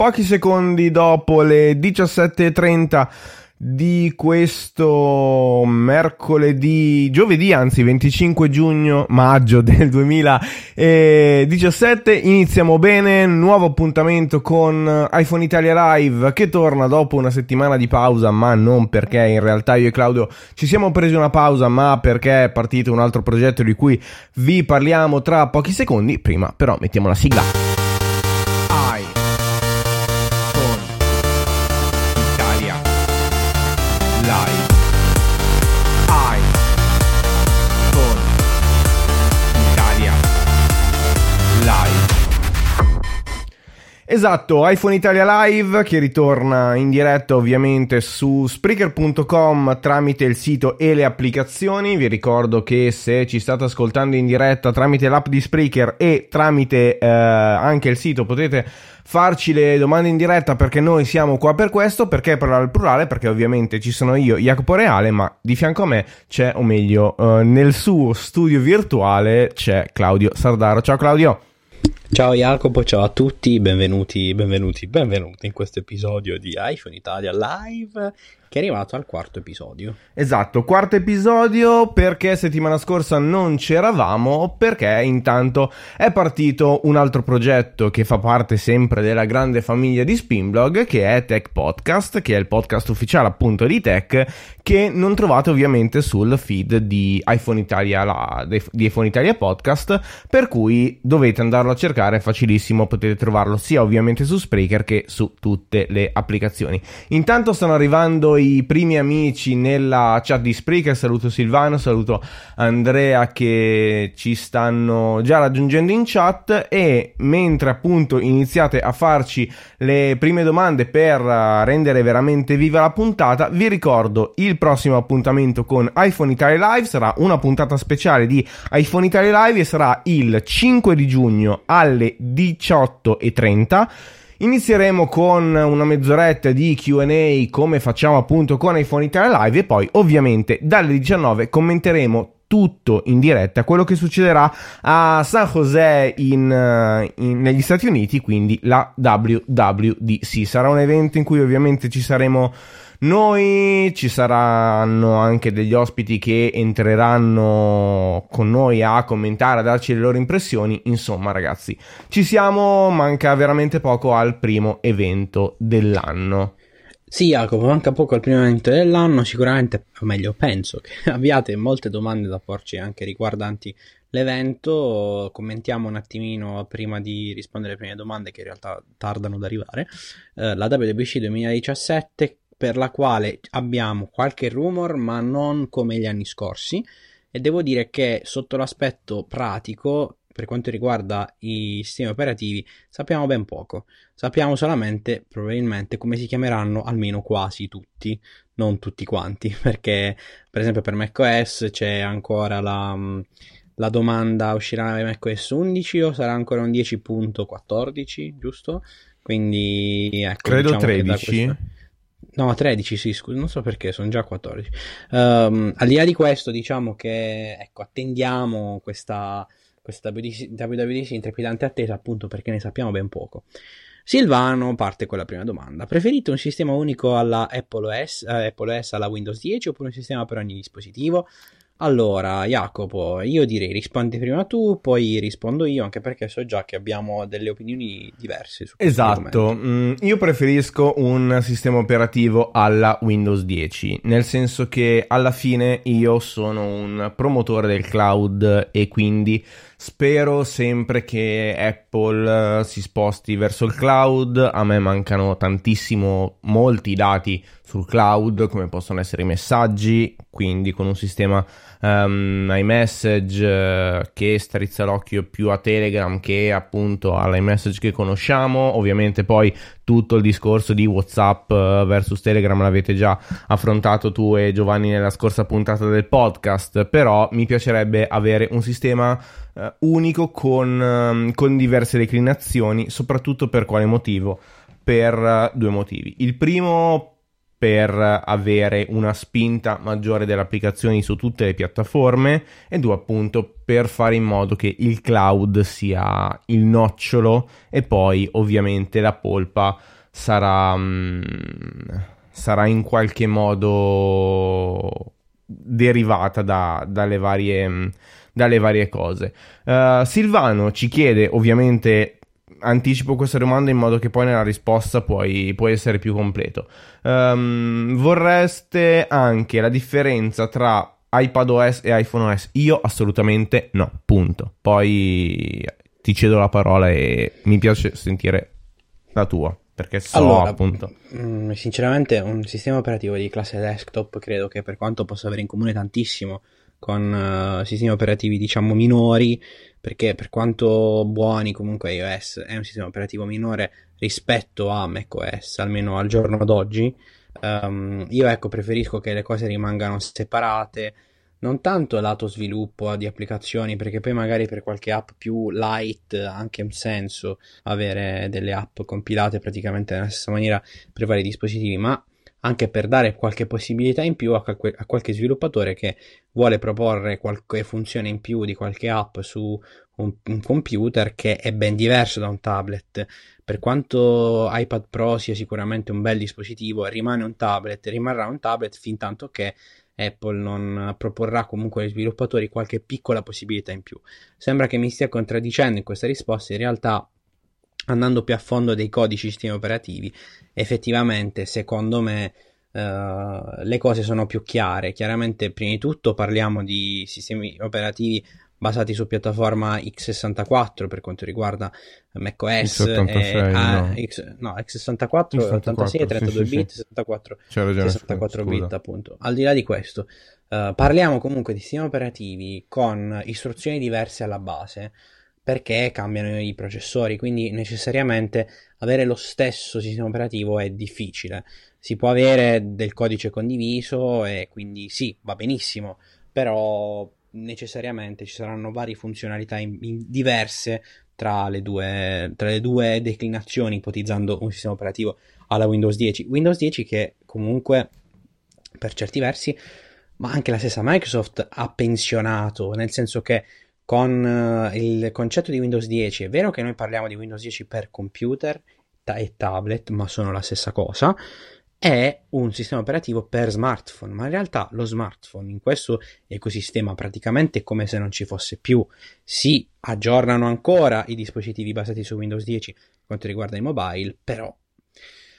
Pochi secondi dopo le 17.30 di questo mercoledì, giovedì anzi 25 giugno, maggio del 2017 iniziamo bene, nuovo appuntamento con iPhone Italia Live che torna dopo una settimana di pausa ma non perché. In realtà io e Claudio ci siamo presi una pausa ma perché è partito un altro progetto di cui vi parliamo tra pochi secondi, prima però mettiamo la sigla. life. Esatto, iPhone Italia Live che ritorna in diretta ovviamente su Spreaker.com tramite il sito e le applicazioni. Vi ricordo che se ci state ascoltando in diretta tramite l'app di Spreaker e tramite eh, anche il sito potete farci le domande in diretta perché noi siamo qua per questo, perché parlare al plurale, perché ovviamente ci sono io, Jacopo Reale, ma di fianco a me c'è, o meglio, eh, nel suo studio virtuale c'è Claudio Sardaro. Ciao Claudio! Ciao Jacopo, ciao a tutti, benvenuti, benvenuti, benvenuti in questo episodio di iPhone Italia Live che è arrivato al quarto episodio. Esatto, quarto episodio perché settimana scorsa non c'eravamo, perché intanto è partito un altro progetto che fa parte sempre della grande famiglia di Spinblog, che è Tech Podcast, che è il podcast ufficiale appunto di Tech, che non trovate ovviamente sul feed di iPhone Italia, la, di iPhone Italia Podcast, per cui dovete andarlo a cercare, è facilissimo, potete trovarlo sia ovviamente su Spreaker che su tutte le applicazioni. Intanto stanno arrivando i primi amici nella chat di Spreaker. Saluto Silvano, saluto Andrea che ci stanno già raggiungendo in chat e mentre appunto iniziate a farci le prime domande per rendere veramente viva la puntata, vi ricordo il prossimo appuntamento con iPhone Italia Live sarà una puntata speciale di iPhone Italia Live e sarà il 5 di giugno alle 18.30 Inizieremo con una mezz'oretta di QA come facciamo appunto con iPhone Italia Live e poi ovviamente dalle 19 commenteremo tutto in diretta quello che succederà a San José in, eh, in, negli Stati Uniti, quindi la WWDC. Sarà un evento in cui ovviamente ci saremo noi ci saranno anche degli ospiti che entreranno con noi a commentare, a darci le loro impressioni. Insomma, ragazzi, ci siamo, manca veramente poco al primo evento dell'anno. Sì, Jacopo, manca poco al primo evento dell'anno, sicuramente, o meglio, penso che abbiate molte domande da porci anche riguardanti l'evento. Commentiamo un attimino prima di rispondere alle prime domande che in realtà tardano ad arrivare. Eh, la WBC 2017 per la quale abbiamo qualche rumor, ma non come gli anni scorsi. E devo dire che sotto l'aspetto pratico, per quanto riguarda i sistemi operativi, sappiamo ben poco. Sappiamo solamente, probabilmente, come si chiameranno almeno quasi tutti, non tutti quanti, perché per esempio per macOS c'è ancora la, la domanda uscirà macOS 11 o sarà ancora un 10.14, giusto? Quindi ecco, credo diciamo 13. No, 13, sì, scusa, non so perché, sono già 14. Um, ehm, al di là di questo, diciamo che, ecco, attendiamo questa, questa WWDC in trepidante attesa, appunto perché ne sappiamo ben poco. Silvano parte con la prima domanda. Preferite un sistema unico alla Apple OS, eh, Apple OS alla Windows 10 oppure un sistema per ogni dispositivo? Allora, Jacopo, io direi rispondi prima tu, poi rispondo io, anche perché so già che abbiamo delle opinioni diverse su questo Esatto, mm, io preferisco un sistema operativo alla Windows 10, nel senso che alla fine io sono un promotore del cloud e quindi spero sempre che Apple eh, si sposti verso il cloud, a me mancano tantissimo molti dati sul cloud, come possono essere i messaggi, quindi con un sistema um, iMessage uh, che strizza l'occhio più a Telegram che appunto all'iMessage che conosciamo, ovviamente poi tutto il discorso di WhatsApp uh, versus Telegram l'avete già affrontato tu e Giovanni nella scorsa puntata del podcast, però mi piacerebbe avere un sistema uh, unico con, um, con diverse declinazioni, soprattutto per quale motivo? Per due motivi. Il primo per avere una spinta maggiore delle applicazioni su tutte le piattaforme e due appunto per fare in modo che il cloud sia il nocciolo e poi ovviamente la polpa sarà, mm, sarà in qualche modo derivata da, dalle, varie, mh, dalle varie cose. Uh, Silvano ci chiede ovviamente anticipo questa domanda in modo che poi nella risposta puoi, puoi essere più completo. Um, vorreste anche la differenza tra iPadOS e iPhoneOS? Io assolutamente no, punto. Poi ti cedo la parola e mi piace sentire la tua. Perché so allora, appunto. Mm, sinceramente, un sistema operativo di classe desktop credo che per quanto possa avere in comune tantissimo con uh, sistemi operativi diciamo minori perché per quanto buoni comunque iOS è un sistema operativo minore rispetto a macOS almeno al giorno d'oggi. Um, io ecco preferisco che le cose rimangano separate non tanto lato sviluppo di applicazioni perché poi magari per qualche app più light ha anche un senso avere delle app compilate praticamente nella stessa maniera per vari dispositivi ma anche per dare qualche possibilità in più a, qualche, a qualche sviluppatore che vuole proporre qualche funzione in più di qualche app su un, un, computer che è ben diverso da un tablet. Per quanto iPad Pro sia sicuramente un bel dispositivo, rimane un tablet, rimarrà un tablet fin tanto che Apple non proporrà comunque ai sviluppatori qualche piccola possibilità in più. Sembra che mi stia contraddicendo in questa risposta, in realtà andando più a fondo dei codici sistemi operativi, effettivamente, secondo me, uh, le cose sono più chiare. Chiaramente, prima di tutto, parliamo di sistemi operativi basati su piattaforma x64 per quanto riguarda macOS x86 no. X, no, x64 x 86 32 sì, bit sì, 64, 64 bit appunto al di là di questo uh, parliamo comunque di sistemi operativi con istruzioni diverse alla base perché cambiano i processori, quindi necessariamente avere lo stesso sistema operativo è difficile. Si può avere del codice condiviso e quindi sì, va benissimo, però necessariamente ci saranno varie funzionalità in, in diverse tra le, due, tra le due declinazioni, ipotizzando un sistema operativo alla Windows 10. Windows 10 che comunque per certi versi, ma anche la stessa Microsoft ha pensionato, nel senso che con uh, il concetto di Windows 10. È vero che noi parliamo di Windows 10 per computer e tablet, ma sono la stessa cosa. È un sistema operativo per smartphone, ma in realtà lo smartphone in questo ecosistema praticamente è come se non ci fosse più. Si aggiornano ancora i dispositivi basati su Windows 10 quanto riguarda i mobile, però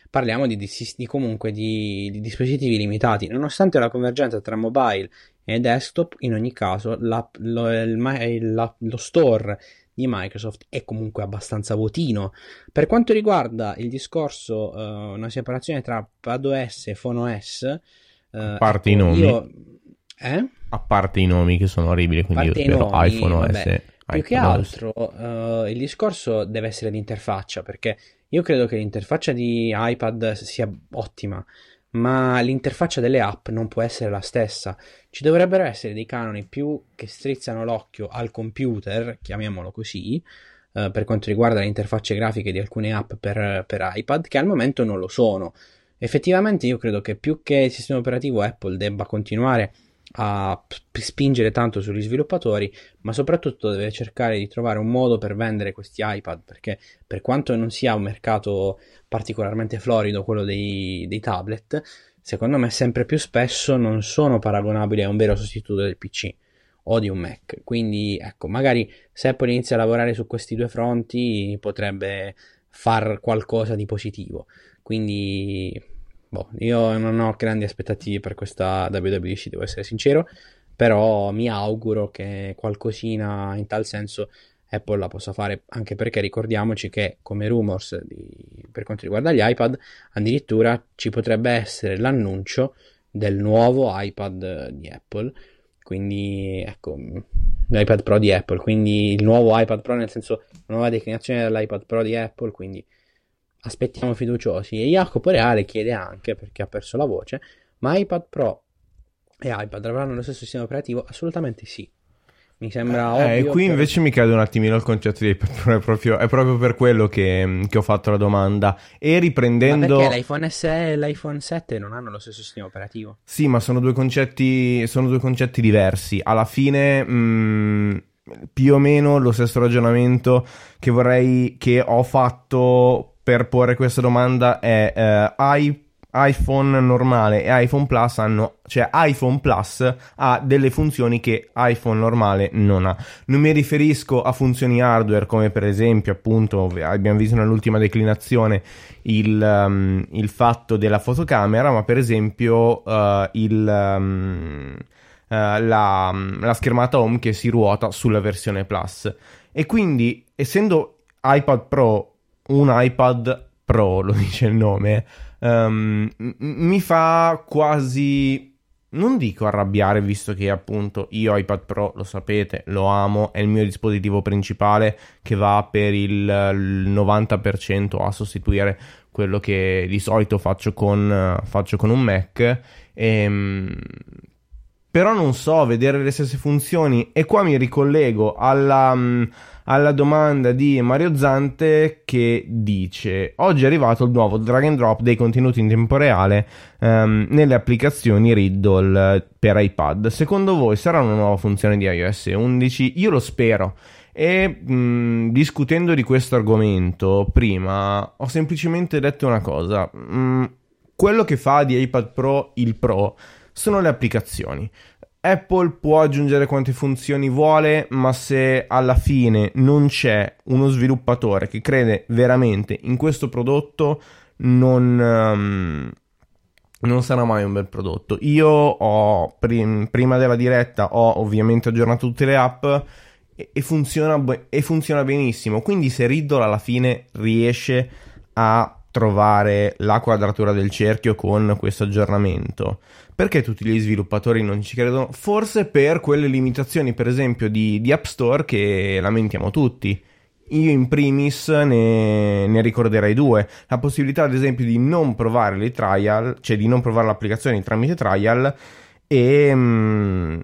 parliamo di, di, di comunque di, di, dispositivi limitati. Nonostante la convergenza tra mobile e desktop, in ogni caso la, lo, il, la, lo store di Microsoft è comunque abbastanza votino. Per quanto riguarda il discorso, uh, una separazione tra PadOS e PhoneOS, uh, a parte ecco, i nomi, io... eh? a parte i nomi che sono orribili, quindi io iPhone OS. Vabbè, più che altro uh, il discorso deve essere di interfaccia perché io credo che l'interfaccia di iPad sia ottima ma l'interfaccia delle app non può essere la stessa. Ci dovrebbero essere dei canoni più che strizzano l'occhio al computer, chiamiamolo così, eh, per quanto riguarda le interfacce grafiche di alcune app per, per iPad, che al momento non lo sono. Effettivamente io credo che più che il sistema operativo Apple debba continuare a spingere tanto sugli sviluppatori, ma soprattutto deve cercare di trovare un modo per vendere questi iPad, perché per quanto non sia un mercato particolarmente florido quello dei, dei tablet, secondo me sempre più spesso non sono paragonabili a un vero sostituto del PC o di un Mac. Quindi ecco, magari se Apple inizia a lavorare su questi due fronti potrebbe far qualcosa di positivo. Quindi boh, io non ho grandi aspettative per questa WWDC, devo essere sincero, però mi auguro che qualcosina in tal senso Apple la possa fare, anche perché ricordiamoci che come rumors di, per quanto riguarda gli iPad, addirittura ci potrebbe essere l'annuncio del nuovo iPad di Apple, quindi ecco, l'iPad Pro di Apple, quindi il nuovo iPad Pro nel senso la nuova declinazione dell'iPad Pro di Apple, quindi aspettiamo fiduciosi. E Jacopo Reale chiede anche, perché ha perso la voce, ma iPad Pro e iPad avranno lo stesso sistema operativo? Assolutamente sì. Mi sembra eh, ovvio. Qui invece mi cade un attimino il concetto di iPad è proprio, è proprio per quello che, che, ho fatto la domanda. E riprendendo... Ma perché l'iPhone SE e l'iPhone 7 non hanno lo stesso sistema operativo? Sì, ma sono due concetti, sono due concetti diversi. Alla fine... Mh, più o meno lo stesso ragionamento che vorrei che ho fatto per porre questa domanda è eh, iPhone normale e iPhone Plus hanno, cioè iPhone Plus ha delle funzioni che iPhone normale non ha. Non mi riferisco a funzioni hardware come per esempio, appunto, abbiamo visto nell'ultima declinazione il, um, il fatto della fotocamera, ma per esempio uh, il, um, uh, la, la schermata home che si ruota sulla versione Plus. E quindi, essendo iPad Pro un iPad Pro, lo dice il nome, um, mi fa quasi non dico arrabbiare visto che appunto io iPad Pro lo sapete, lo amo, è il mio dispositivo principale che va per il, il 90% a sostituire quello che di solito faccio con, faccio con un Mac. E, ehm, però non so, vedere le stesse funzioni e qua mi ricollego alla alla domanda di Mario Zante che dice oggi è arrivato il nuovo drag and drop dei contenuti in tempo reale um, nelle applicazioni Riddle per iPad secondo voi sarà una nuova funzione di iOS 11? io lo spero e mh, discutendo di questo argomento prima ho semplicemente detto una cosa mh, quello che fa di iPad Pro il Pro sono le applicazioni Apple può aggiungere quante funzioni vuole, ma se alla fine non c'è uno sviluppatore che crede veramente in questo prodotto, non, um, non sarà mai un bel prodotto. Io ho, prim- prima della diretta, ho ovviamente aggiornato tutte le app e, e, funziona, e funziona benissimo. Quindi se Riddle alla fine riesce a trovare la quadratura del cerchio con questo aggiornamento. Perché tutti gli sviluppatori non ci credono? Forse per quelle limitazioni, per esempio, di, di App Store che lamentiamo tutti. Io in primis ne, ne, ricorderei due. La possibilità, ad esempio, di non provare le trial, cioè di non provare l'applicazione tramite trial e, mm,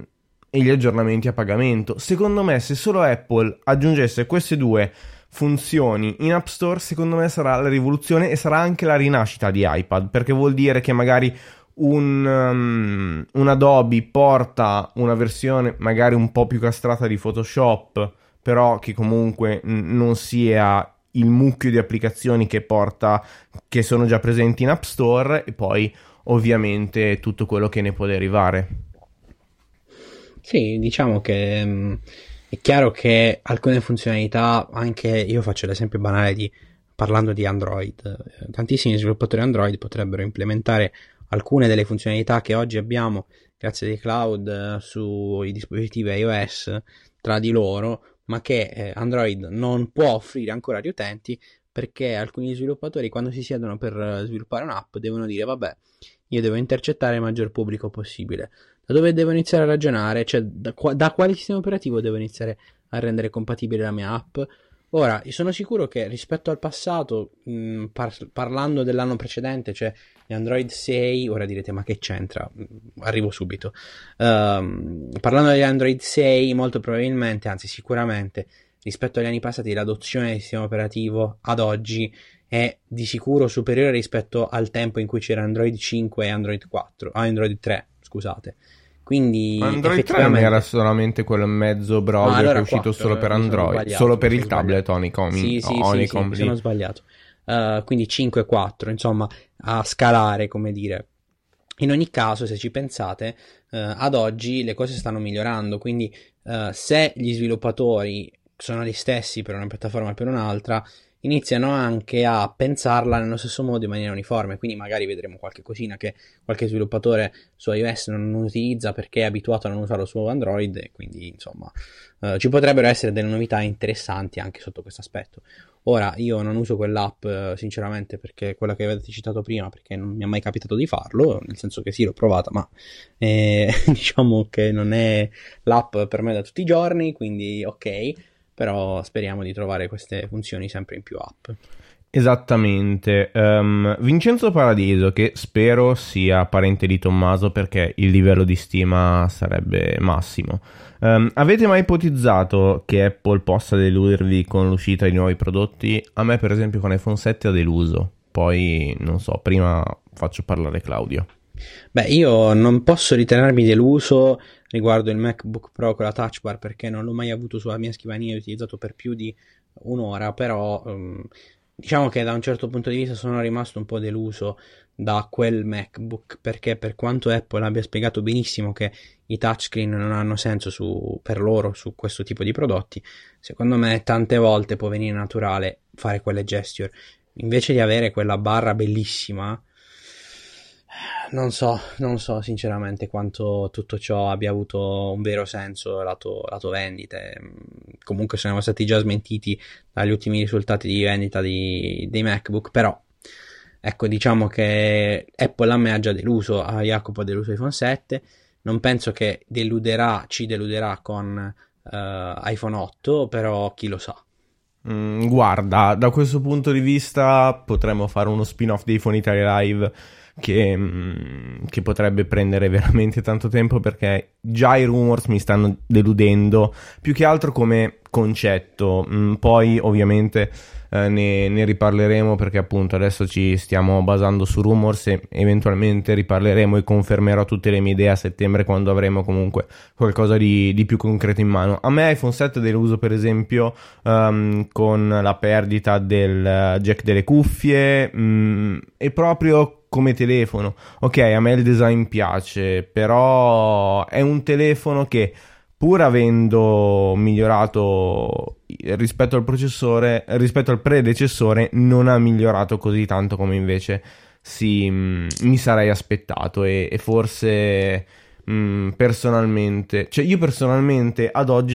e gli aggiornamenti a pagamento. Secondo me, se solo Apple aggiungesse queste due funzioni in App Store, secondo me sarà la rivoluzione e sarà anche la rinascita di iPad, perché vuol dire che magari un, um, un Adobe porta una versione magari un po' più castrata di Photoshop, però che comunque n- non sia il mucchio di applicazioni che porta, che sono già presenti in App Store e poi ovviamente tutto quello che ne può derivare. Sì, diciamo che... È chiaro che alcune funzionalità, anche io faccio l'esempio banale di parlando di Android, eh, tantissimi sviluppatori Android potrebbero implementare alcune delle funzionalità che oggi abbiamo grazie ai cloud eh, sui dispositivi iOS tra di loro, ma che eh, Android non può offrire ancora agli utenti perché alcuni sviluppatori quando si siedono per sviluppare un'app devono dire vabbè, io devo intercettare il maggior pubblico possibile da dove devo iniziare a ragionare, cioè da, da quale sistema operativo devo iniziare a rendere compatibile la mia app. Ora, sono sicuro che rispetto al passato, mh, par- parlando dell'anno precedente, cioè di Android 6, ora direte ma che c'entra? Arrivo subito. Um, parlando di Android 6, molto probabilmente, anzi sicuramente, rispetto agli anni passati, l'adozione del sistema operativo ad oggi è di sicuro superiore rispetto al tempo in cui c'era Android 5 e Android 4, ah, Android 3, scusate. Quindi Android 3 era solamente quello mezzo browser allora che è uscito 4, solo per Android, solo per il tablet Honeycomb. Sì, sì, Honeycomb, sì, sì, sono sbagliato. Uh, quindi 5 e 4, insomma, a scalare, come dire. In ogni caso, se ci pensate, uh, ad oggi le cose stanno migliorando, quindi uh, se gli sviluppatori sono gli stessi per una piattaforma e per un'altra, iniziano anche a pensarla nello stesso modo in maniera uniforme, quindi magari vedremo qualche cosina che qualche sviluppatore su iOS non utilizza perché è abituato a non usarlo su Android quindi insomma eh, ci potrebbero essere delle novità interessanti anche sotto questo aspetto. Ora, io non uso quell'app sinceramente perché quella che avete citato prima, perché non mi è mai capitato di farlo, nel senso che sì, l'ho provata, ma eh, diciamo che non è l'app per me da tutti i giorni, quindi ok, però speriamo di trovare queste funzioni sempre in più app. Esattamente. Um, Vincenzo Paradiso, che spero sia parente di Tommaso perché il livello di stima sarebbe massimo. Um, avete mai ipotizzato che Apple possa deludervi con l'uscita di nuovi prodotti? A me, per esempio, con iPhone 7 ha deluso. Poi, non so, prima faccio parlare Claudio. Beh, io non posso ritenermi deluso riguardo il MacBook Pro con la touch bar perché non l'ho mai avuto sulla mia scrivania e utilizzato per più di un'ora, però um, diciamo che da un certo punto di vista sono rimasto un po' deluso da quel MacBook perché per quanto Apple abbia spiegato benissimo che i touchscreen non hanno senso su, per loro su questo tipo di prodotti, secondo me tante volte può venire naturale fare quelle gesture. Invece di avere quella barra bellissima non so, non so sinceramente quanto tutto ciò abbia avuto un vero senso lato, lato vendite. Comunque siamo stati già smentiti dagli ultimi risultati di vendita di, dei MacBook, però ecco diciamo che Apple a me ha già deluso, a Jacopo ha deluso iPhone 7, non penso che deluderà, ci deluderà con uh, iPhone 8, però chi lo sa. Mm, guarda, da questo punto di vista potremmo fare uno spin-off di iPhone Italia Live che, mm, che, potrebbe prendere veramente tanto tempo perché già i rumors mi stanno deludendo più che altro come concetto. Mm, poi ovviamente eh, ne, ne, riparleremo perché appunto adesso ci stiamo basando su rumors e eventualmente riparleremo e confermerò tutte le mie idee a settembre quando avremo comunque qualcosa di, di più concreto in mano. A me iPhone 7 deluso per esempio um, con la perdita del jack delle cuffie um, e proprio come telefono. Ok, a me il design piace, però è un telefono che pur avendo migliorato rispetto al processore, rispetto al predecessore, non ha migliorato così tanto come invece si, mh, mm, mi sarei aspettato e, e forse mh, mm, personalmente, cioè io personalmente ad oggi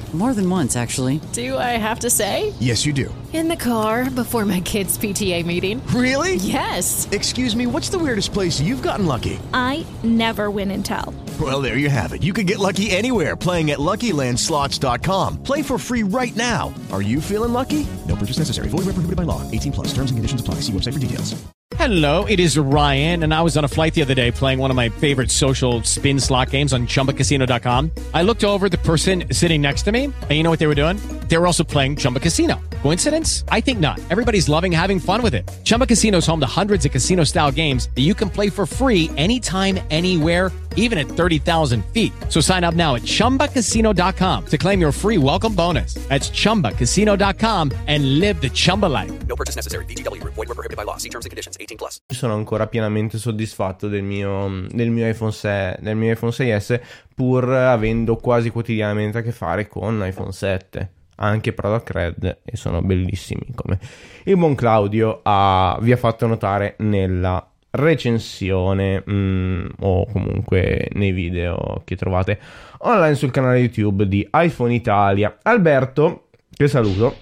More than once, actually. Do I have to say? Yes, you do. In the car before my kids' PTA meeting. Really? Yes. Excuse me, what's the weirdest place you've gotten lucky? I never win and tell. Well, there you have it. You can get lucky anywhere playing at LuckyLandSlots.com. Play for free right now. Are you feeling lucky? No purchase necessary. Void where prohibited by law. 18 plus. Terms and conditions apply. See website for details. Hello, it is Ryan, and I was on a flight the other day playing one of my favorite social spin slot games on ChumbaCasino.com. I looked over the person sitting next to me, and you know what they were doing? They were also playing Chumba Casino. Coincidence? I think not. Everybody's loving having fun with it. Chumba Casino is home to hundreds of casino-style games that you can play for free anytime, anywhere even at 30,000 feet. So sign up now at ChumbaCasino.com to claim your free welcome bonus. That's ChumbaCasino.com and live the Chumba life. No purchase necessary. BGW. Void were prohibited by law. See terms and conditions. 18 plus. Sono ancora pienamente soddisfatto del mio, del mio, iPhone 6, del mio iPhone 6S pur avendo quasi quotidianamente a che fare con iPhone 7 anche Product Red e sono bellissimi come il buon Claudio ha, vi ha fatto notare nella recensione mh, mm, o comunque nei video che trovate online sul canale YouTube di iPhone Italia. Alberto, che saluto,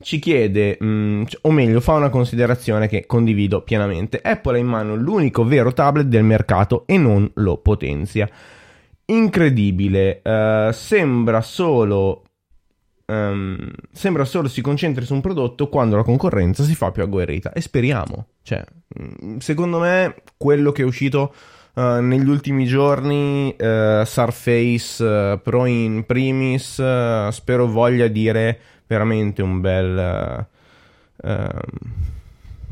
ci chiede, mh, mm, o meglio, fa una considerazione che condivido pienamente. Apple ha in mano l'unico vero tablet del mercato e non lo potenzia. Incredibile, uh, sembra solo um, sembra solo si concentri su un prodotto quando la concorrenza si fa più agguerrita. E speriamo, cioè, mm, secondo me quello che è uscito uh, negli ultimi giorni, uh, Surface uh, Pro in primis, spero voglia dire veramente un bel ehm,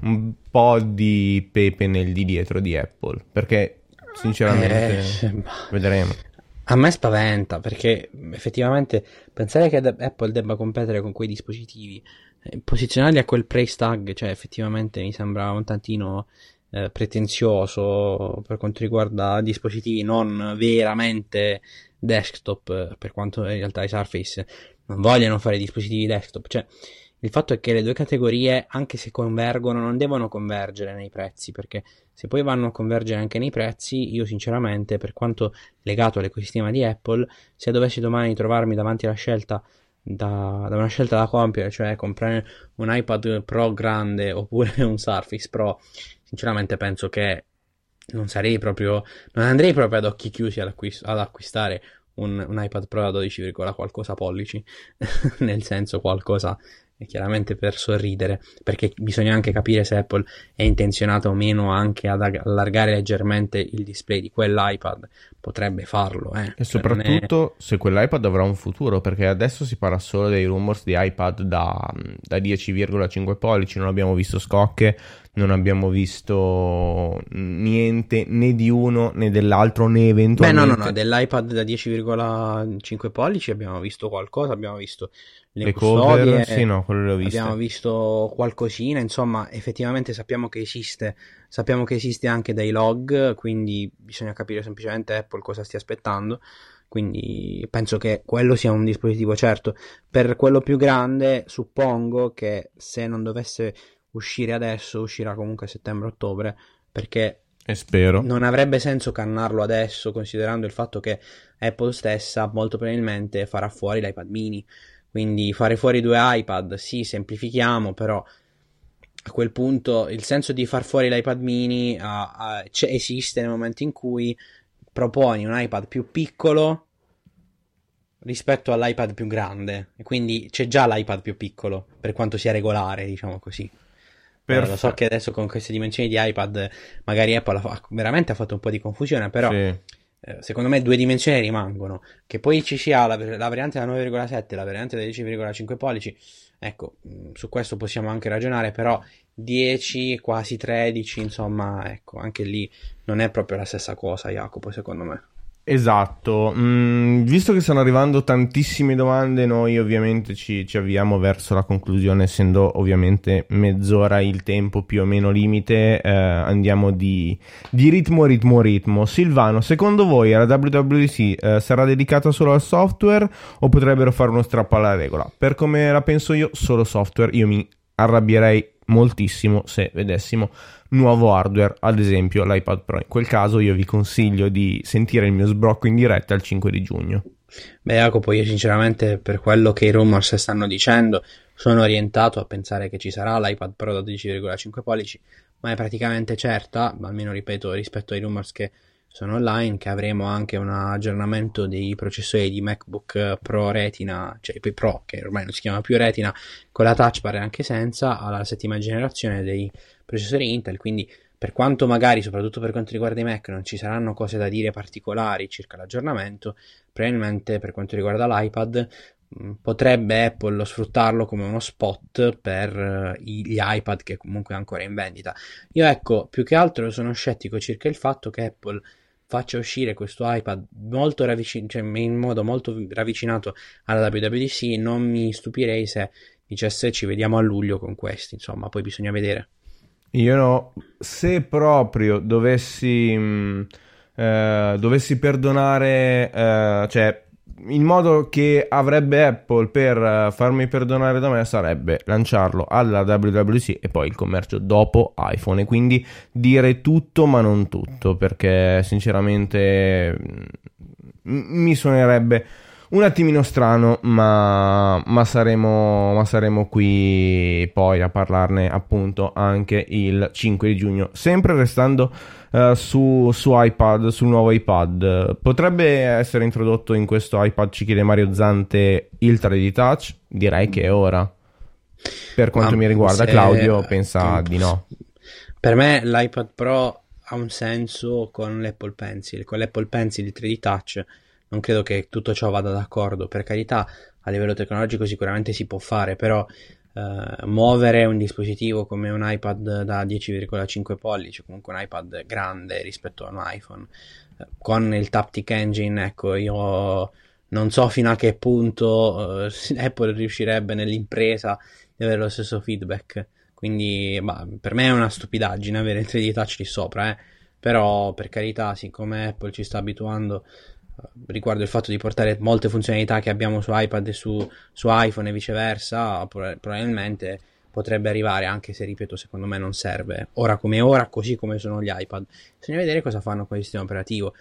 un po' di pepe nel di dietro di Apple, perché sinceramente eh, vedremo. A me spaventa perché effettivamente pensare che Apple debba competere con quei dispositivi, eh, posizionarli a quel price tag, cioè effettivamente mi sembra un tantino eh, pretenzioso per quanto riguarda dispositivi non veramente desktop, per quanto in realtà i Surface non vogliono fare dispositivi desktop, cioè il fatto è che le due categorie, anche se convergono, non devono convergere nei prezzi, perché Se poi vanno a convergere anche nei prezzi, io sinceramente, per quanto legato all'ecosistema di Apple, se dovessi domani trovarmi davanti alla scelta da, da, una scelta da compiere, cioè comprare un iPad Pro grande oppure un Surface Pro, sinceramente penso che non sarei proprio, non andrei proprio ad occhi chiusi ad, acquist- ad acquistare un, un, iPad Pro da 12, qualcosa pollici, nel senso qualcosa chiaramente per sorridere, perché bisogna anche capire se Apple è intenzionata o meno anche ad allargare leggermente il display di quell'iPad, potrebbe farlo. Eh. E cioè soprattutto è... se quell'iPad avrà un futuro, perché adesso si parla solo dei rumors di iPad da, da 10,5 pollici, non abbiamo visto scocche, non abbiamo visto niente né di uno né dell'altro né eventualmente... Beh no no no, dell'iPad da 10,5 pollici abbiamo visto qualcosa, abbiamo visto le, le cover, sì, no, quello l'ho visto. Abbiamo visto qualcosina, insomma, effettivamente sappiamo che esiste, sappiamo che esiste anche dai log, quindi bisogna capire semplicemente Apple cosa stia aspettando. Quindi penso che quello sia un dispositivo certo. Per quello più grande, suppongo che se non dovesse uscire adesso, uscirà comunque a settembre-ottobre, perché e spero. Non avrebbe senso cannarlo adesso, considerando il fatto che Apple stessa molto probabilmente farà fuori l'iPad mini. Quindi fare fuori due iPad, sì, semplifichiamo, però a quel punto il senso di far fuori l'iPad mini uh, uh, esiste nel momento in cui proponi un iPad più piccolo rispetto all'iPad più grande. E quindi c'è già l'iPad più piccolo, per quanto sia regolare, diciamo così. Però lo so che adesso con queste dimensioni di iPad magari Apple ha, veramente ha fatto un po' di confusione, però... Sì eh, secondo me due dimensioni rimangono. Che poi ci sia la, la variante da 9,7 e la variante da 10,5 pollici, ecco, mm, su questo possiamo anche ragionare, però 10, quasi 13, insomma, ecco, anche lì non è proprio la stessa cosa, Jacopo, secondo me. Esatto, mm, visto che stanno arrivando tantissime domande, noi ovviamente ci, ci, avviamo verso la conclusione, essendo ovviamente mezz'ora il tempo più o meno limite, eh, andiamo di, di, ritmo, ritmo, ritmo. Silvano, secondo voi la WWDC eh, sarà dedicata solo al software o potrebbero fare uno strappo alla regola? Per come la penso io, solo software, io mi arrabbierei moltissimo se vedessimo nuovo hardware, ad esempio l'iPad Pro. In quel caso io vi consiglio di sentire il mio sbrocco in diretta il 5 di giugno. Beh, Jacopo, io sinceramente per quello che i rumors stanno dicendo sono orientato a pensare che ci sarà l'iPad Pro da 12,5 pollici, ma è praticamente certa, almeno ripeto rispetto ai rumors che sono online, che avremo anche un aggiornamento dei processori di MacBook Pro Retina, cioè Pro, che ormai non si chiama più Retina, con la touch bar e anche senza, alla settima generazione dei processori Intel, quindi per quanto magari, soprattutto per quanto riguarda i Mac, non ci saranno cose da dire particolari circa l'aggiornamento, probabilmente per quanto riguarda l'iPad mm, potrebbe Apple sfruttarlo come uno spot per eh, gli iPad che comunque è ancora in vendita. Io ecco, più che altro sono scettico circa il fatto che Apple faccia uscire questo iPad molto ravicin- cioè in modo molto ravvicinato alla WWDC, non mi stupirei se dicesse ci vediamo a luglio con questi, insomma, poi bisogna vedere. Io no, se proprio dovessi, mh, mm, eh, dovessi perdonare, eh, cioè il modo che avrebbe Apple per uh, farmi perdonare da me sarebbe lanciarlo alla WWC e poi il commercio dopo iPhone. E quindi dire tutto ma non tutto perché sinceramente m- mi suonerebbe un attimino strano, ma, ma, saremo, ma, saremo, qui poi a parlarne appunto anche il 5 di giugno. Sempre restando uh, su, su, iPad, sul nuovo iPad, potrebbe essere introdotto in questo iPad, ci chiede Mario Zante, il 3D Touch? Direi che è ora. Per quanto ah, mi riguarda, se... Claudio pensa di no. Per me l'iPad Pro ha un senso con l'Apple Pencil, con l'Apple Pencil il 3D Touch non credo che tutto ciò vada d'accordo. Per carità, a livello tecnologico sicuramente si può fare, però eh, muovere un dispositivo come un iPad da 10,5 pollici, comunque un iPad grande rispetto a un iPhone, eh, con il Taptic Engine, ecco, io non so fino a che punto eh, Apple riuscirebbe nell'impresa di avere lo stesso feedback. Quindi, bah, per me è una stupidaggine avere il 3D Touch lì sopra, eh. Però, per carità, siccome Apple ci sta abituando riguardo il fatto di portare molte funzionalità che abbiamo su iPad e su, su iPhone e viceversa, probabilmente potrebbe arrivare, anche se ripeto, secondo me non serve ora come ora, così come sono gli iPad. Bisogna vedere cosa fanno con il sistema operativo.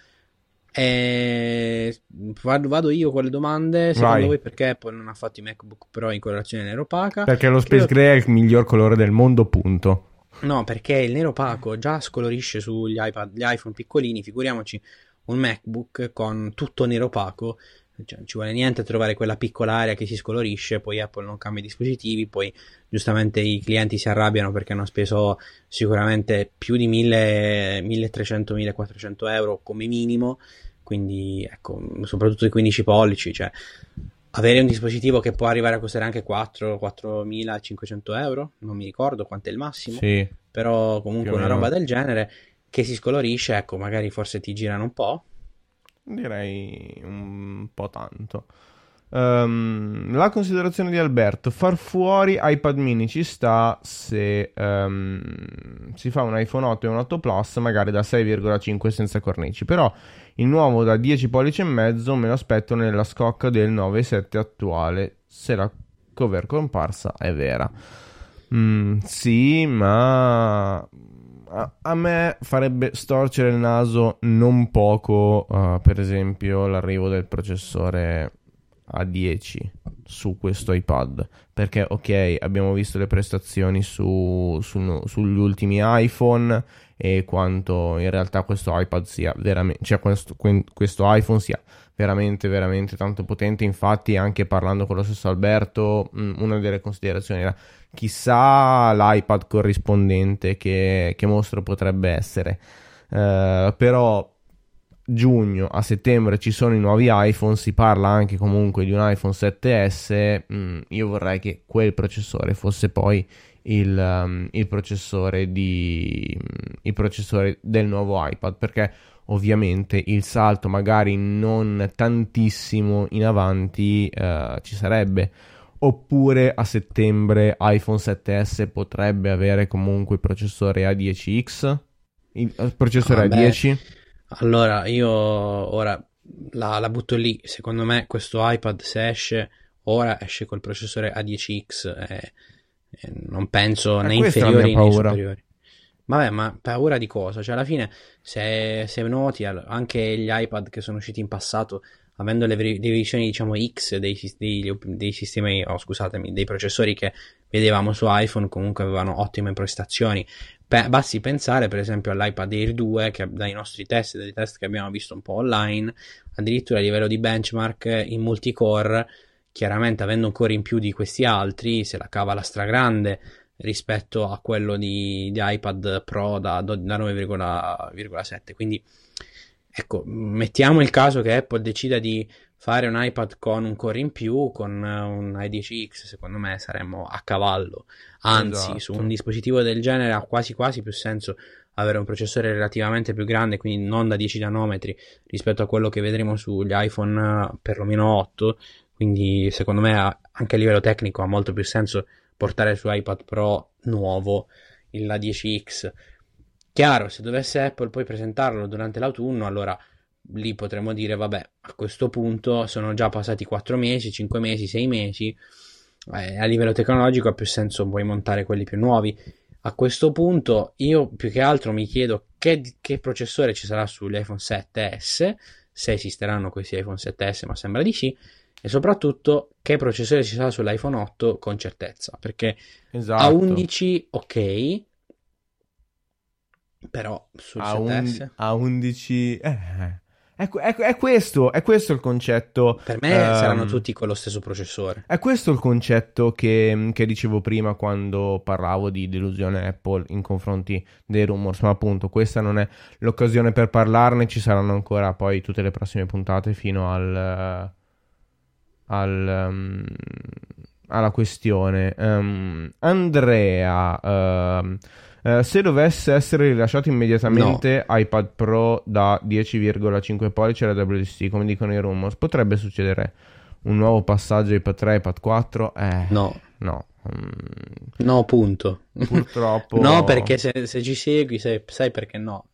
E... Vado, vado io con le domande. Secondo Vai. voi perché Apple non ha fatto i MacBook Pro in colorazione nero opaca? Perché lo Space Credo- Gray è il miglior colore del mondo, punto. No, perché il nero opaco già scolorisce sugli iPad, gli iPhone piccolini, figuriamoci un MacBook con tutto nero opaco. Cioè, ci vuole niente a trovare quella piccola area che si scolorisce, poi Apple non cambia i dispositivi, poi giustamente i clienti si arrabbiano perché hanno speso sicuramente più di 1000, 1300-1400 euro come minimo, quindi ecco, soprattutto i 15 pollici, cioè avere un dispositivo che può arrivare a costare anche 4 4500 euro, non mi ricordo quanto è il massimo, Sì. però comunque una roba del genere che si scolorisce, ecco, magari forse ti girano un po'. Direi un po' tanto. Ehm, la considerazione di Alberto, far fuori iPad mini ci sta se ehm, si fa un iPhone 8 e un 8 Plus magari da 6,5 senza cornici, però il nuovo da 10 pollici e mezzo me lo aspetto nella scocca del 9,7 attuale, se la cover comparsa è vera. Mm, sì, ma a, me farebbe storcere il naso non poco, uh, per esempio, l'arrivo del processore A10 su questo iPad. Perché, ok, abbiamo visto le prestazioni su, su- sugli ultimi iPhone e quanto in realtà questo iPad sia veramente, cioè questo, que- questo iPhone sia veramente, veramente tanto potente. Infatti, anche parlando con lo stesso Alberto, mh, una delle considerazioni era chissà l'iPad corrispondente che, che mostro potrebbe essere. Eh, però giugno a settembre ci sono i nuovi iPhone, si parla anche comunque di un iPhone 7S. mm, io vorrei che quel processore fosse poi il, um, il processore di il processore del nuovo iPad perché ovviamente il salto magari non tantissimo in avanti eh, ci sarebbe oppure a settembre iPhone 7S potrebbe avere comunque il processore A10X il, processore Vabbè. A10 Allora, io ora la, la butto lì. Secondo me questo iPad se esce ora esce col processore A10X e, e non penso né inferiori né superiori. Vabbè, ma paura di cosa? Cioè, alla fine, se, se noti, anche gli iPad che sono usciti in passato, avendo le versioni, diciamo, X dei, dei, dei sistemi, oh, scusatemi, dei processori che vedevamo su iPhone, comunque avevano ottime prestazioni. Pe- basti pensare, per esempio, all'iPad Air 2, che dai nostri test, dai test che abbiamo visto un po' online, addirittura a livello di benchmark in multicore, chiaramente avendo un core in più di questi altri, se la cava la stragrande rispetto a quello di, di iPad Pro da, da 9,7. Quindi, ecco, mettiamo il caso che Apple decida di fare un iPad con un core in più, con eh, un i10X, secondo me saremmo a cavallo. Anzi, Esatto. su un dispositivo del genere ha quasi quasi più senso avere un processore relativamente più grande, quindi non da 10 nanometri rispetto a quello che vedremo sugli iPhone eh, perlomeno 8. Quindi, secondo me, anche a livello tecnico ha molto più senso portare su iPad Pro nuovo la 10X. Chiaro, se dovesse Apple poi presentarlo durante l'autunno, allora lì potremmo dire, vabbè, a questo punto sono già passati 4 mesi, 5 mesi, 6 mesi, eh, a livello tecnologico ha più senso poi montare quelli più nuovi. A questo punto io più che altro mi chiedo che, che processore ci sarà sugli iPhone 7S, se esisteranno questi iPhone 7S, ma sembra di sì, e soprattutto che processore ci sarà sull'iPhone 8 con certezza, perché esatto. a 11 ok, però sul a, 7S un- a 11 eh, è, que- è- è questo è questo il concetto per me ehm, saranno tutti con lo stesso processore. È questo il concetto che, che dicevo prima quando parlavo di delusione Apple in confronti dei rumors, ma appunto questa non è l'occasione per parlarne, ci saranno ancora poi tutte le prossime puntate fino al, al, um, alla questione. Um, Andrea, um, eh, se dovesse essere rilasciato immediatamente iPad Pro da 10,5 pollici alla WDC, come dicono i rumors, potrebbe succedere un nuovo passaggio iPad 3, iPad 4? Eh, No, no. No, punto. purtroppo. No, perché se, se ci segui sai, sai perché no.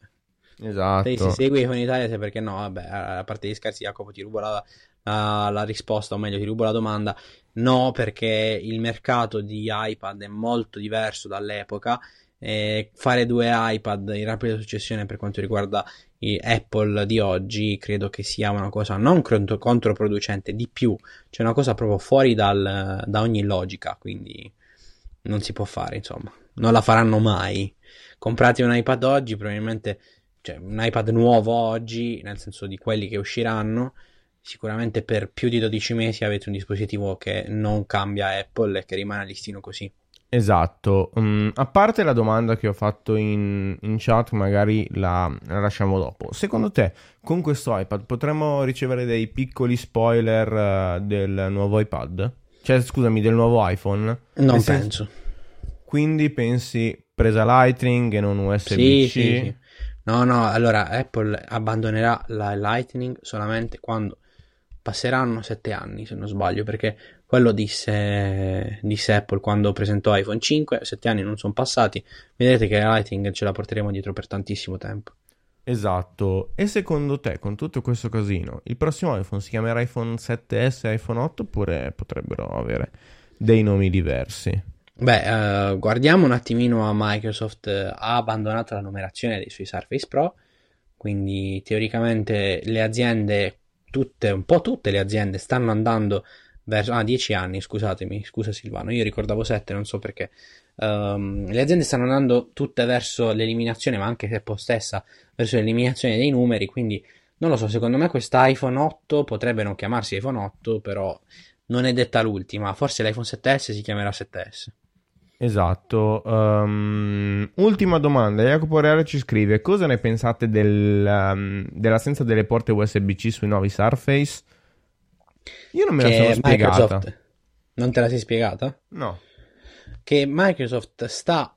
Esatto. Se, se segui iPhone Italia sai perché no, vabbè, a parte gli scherzi Jacopo ti rubo la, la, la risposta, o meglio ti rubo la domanda, no perché il mercato di iPad è molto diverso dall'epoca e fare due iPad in rapida successione per quanto riguarda Apple di oggi credo che sia una cosa non controproducente di più, cioè una cosa proprio fuori dal, da ogni logica, quindi non si può fare, insomma, non la faranno mai. Comprate un iPad oggi, probabilmente, cioè un iPad nuovo oggi, nel senso di quelli che usciranno, sicuramente per più di 12 mesi avete un dispositivo che non cambia Apple e che rimane a listino così. Esatto, um, a parte la domanda che ho fatto in, in chat, magari la, la, lasciamo dopo. Secondo te, con questo iPad potremmo ricevere dei piccoli spoiler uh, del nuovo iPad? Cioè, scusami, del nuovo iPhone? Non penso. Quindi pensi presa Lightning e non USB-C? Sì, sì, sì. No, no, allora Apple abbandonerà la Lightning solamente quando passeranno sette anni, se non sbaglio, perché quello disse, disse Apple quando presentò iPhone 5, sette anni non sono passati, vedete che la Lightning ce la porteremo dietro per tantissimo tempo. Esatto, e secondo te con tutto questo casino, il prossimo iPhone si chiamerà iPhone 7S e iPhone 8 oppure potrebbero avere dei nomi diversi? Beh, uh, guardiamo un attimino a Microsoft, ha abbandonato la numerazione dei suoi Surface Pro, quindi teoricamente le aziende, tutte, un po' tutte le aziende stanno andando verso... Ah, 10 anni, scusatemi, scusa Silvano, io ricordavo 7, non so perché. Um, le aziende stanno andando tutte verso l'eliminazione, ma anche Apple stessa, verso l'eliminazione dei numeri, quindi non lo so, secondo me questa iPhone 8 potrebbe non chiamarsi iPhone 8, però non è detta l'ultima, forse l'iPhone 7S si chiamerà 7S. Esatto. Um, ultima domanda. Jacopo Reale ci scrive: Cosa ne pensate del, um, dell'assenza delle porte USB-C sui nuovi Surface? Io non me la sono spiegata. Microsoft... Non te la sei spiegata? No. Che Microsoft sta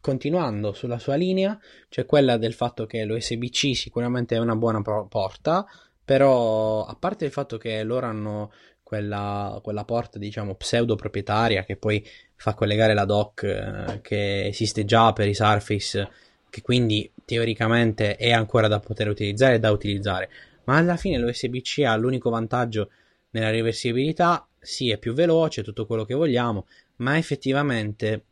continuando sulla sua linea, cioè quella del fatto che l'USB-C sicuramente è una buona porta, però a parte il fatto che loro hanno quella, quella porta, diciamo, pseudo proprietaria che poi fa collegare la dock eh, che esiste già per i Surface, che quindi teoricamente è ancora da poter utilizzare e da utilizzare, ma alla fine l'USB-C ha l'unico vantaggio nella reversibilità, sì è più veloce, tutto quello che vogliamo, ma effettivamente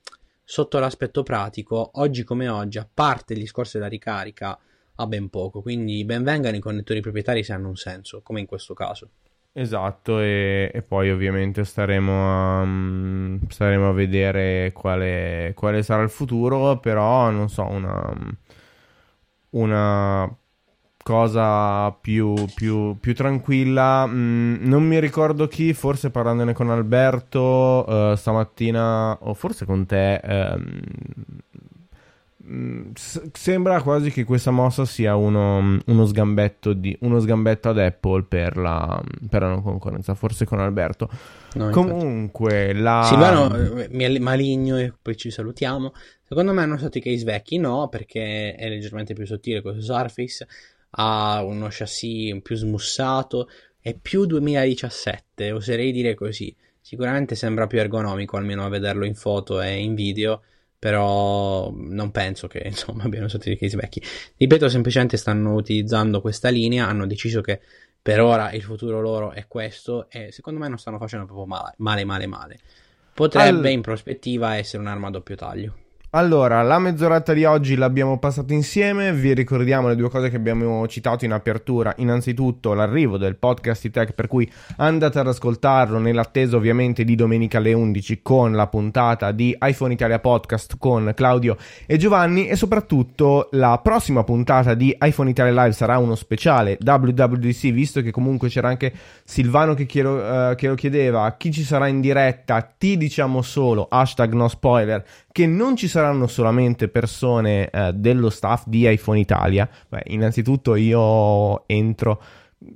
sotto l'aspetto pratico, oggi come oggi, a parte il discorso della ricarica, ha ben poco, quindi ben vengano i connettori proprietari se hanno un senso, come in questo caso. Esatto, e, e poi ovviamente staremo a, um, staremo a vedere quale, quale, sarà il futuro, però non so, una, una cosa più, più, più tranquilla. Mm, non mi ricordo chi, forse parlandone con Alberto uh, stamattina, o forse con te. Um, sembra quasi che questa mossa sia uno, uno, sgambetto, di, uno sgambetto ad Apple per la, per la non concorrenza, forse con Alberto. No, Comunque, la... Silvano eh, maligno e poi ci salutiamo. Secondo me hanno stato i case vecchi, no, perché è leggermente più sottile questo Surface ha uno chassis più smussato, è più 2017, oserei dire così. Sicuramente sembra più ergonomico, almeno a vederlo in foto e in video, però non penso che insomma abbiano sotto i case vecchi. Ripeto, semplicemente stanno utilizzando questa linea, hanno deciso che per ora il futuro loro è questo e secondo me non stanno facendo proprio male, male, male. male. Potrebbe All... in prospettiva essere un'arma a doppio taglio. Allora, la mezz'oretta di oggi l'abbiamo passata insieme, vi ricordiamo le due cose che abbiamo citato in apertura, innanzitutto l'arrivo del podcast tech per cui andate ad ascoltarlo nell'attesa ovviamente di domenica alle 11 con la puntata di iPhone Italia Podcast con Claudio e Giovanni. E soprattutto la prossima puntata di iPhone Italia Live sarà uno speciale WWDC visto che comunque c'era anche Silvano che, chiero, uh, che lo chiedeva chi ci sarà in diretta, ti diciamo solo hashtag no spoiler che non ci saranno solamente persone eh, dello staff di iPhone Italia. Beh, innanzitutto io entro,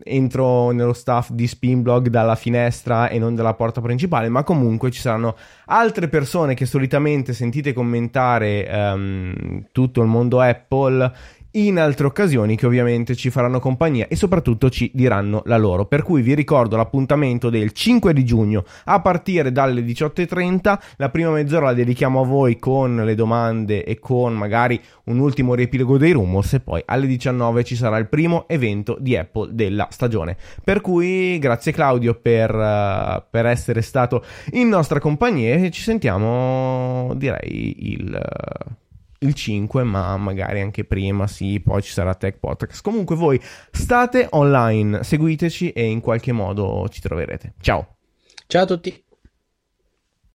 entro nello staff di Spinblog dalla finestra e non dalla porta principale, ma comunque ci saranno altre persone che solitamente sentite commentare um, tutto il mondo Apple in altre occasioni che ovviamente ci faranno compagnia e soprattutto ci diranno la loro. Per cui vi ricordo l'appuntamento del 5 di giugno a partire dalle 18.30. La prima mezz'ora la dedichiamo a voi con le domande e con magari un ultimo riepilogo dei rumors e poi alle 19 ci sarà il primo evento di Apple della stagione. Per cui grazie Claudio per, uh, per essere stato in nostra compagnia e ci sentiamo direi il... il 5, ma magari anche prima, sì, poi ci sarà Tech Podcast. Comunque voi state online, seguiteci e in qualche modo ci troverete. Ciao. Ciao a tutti.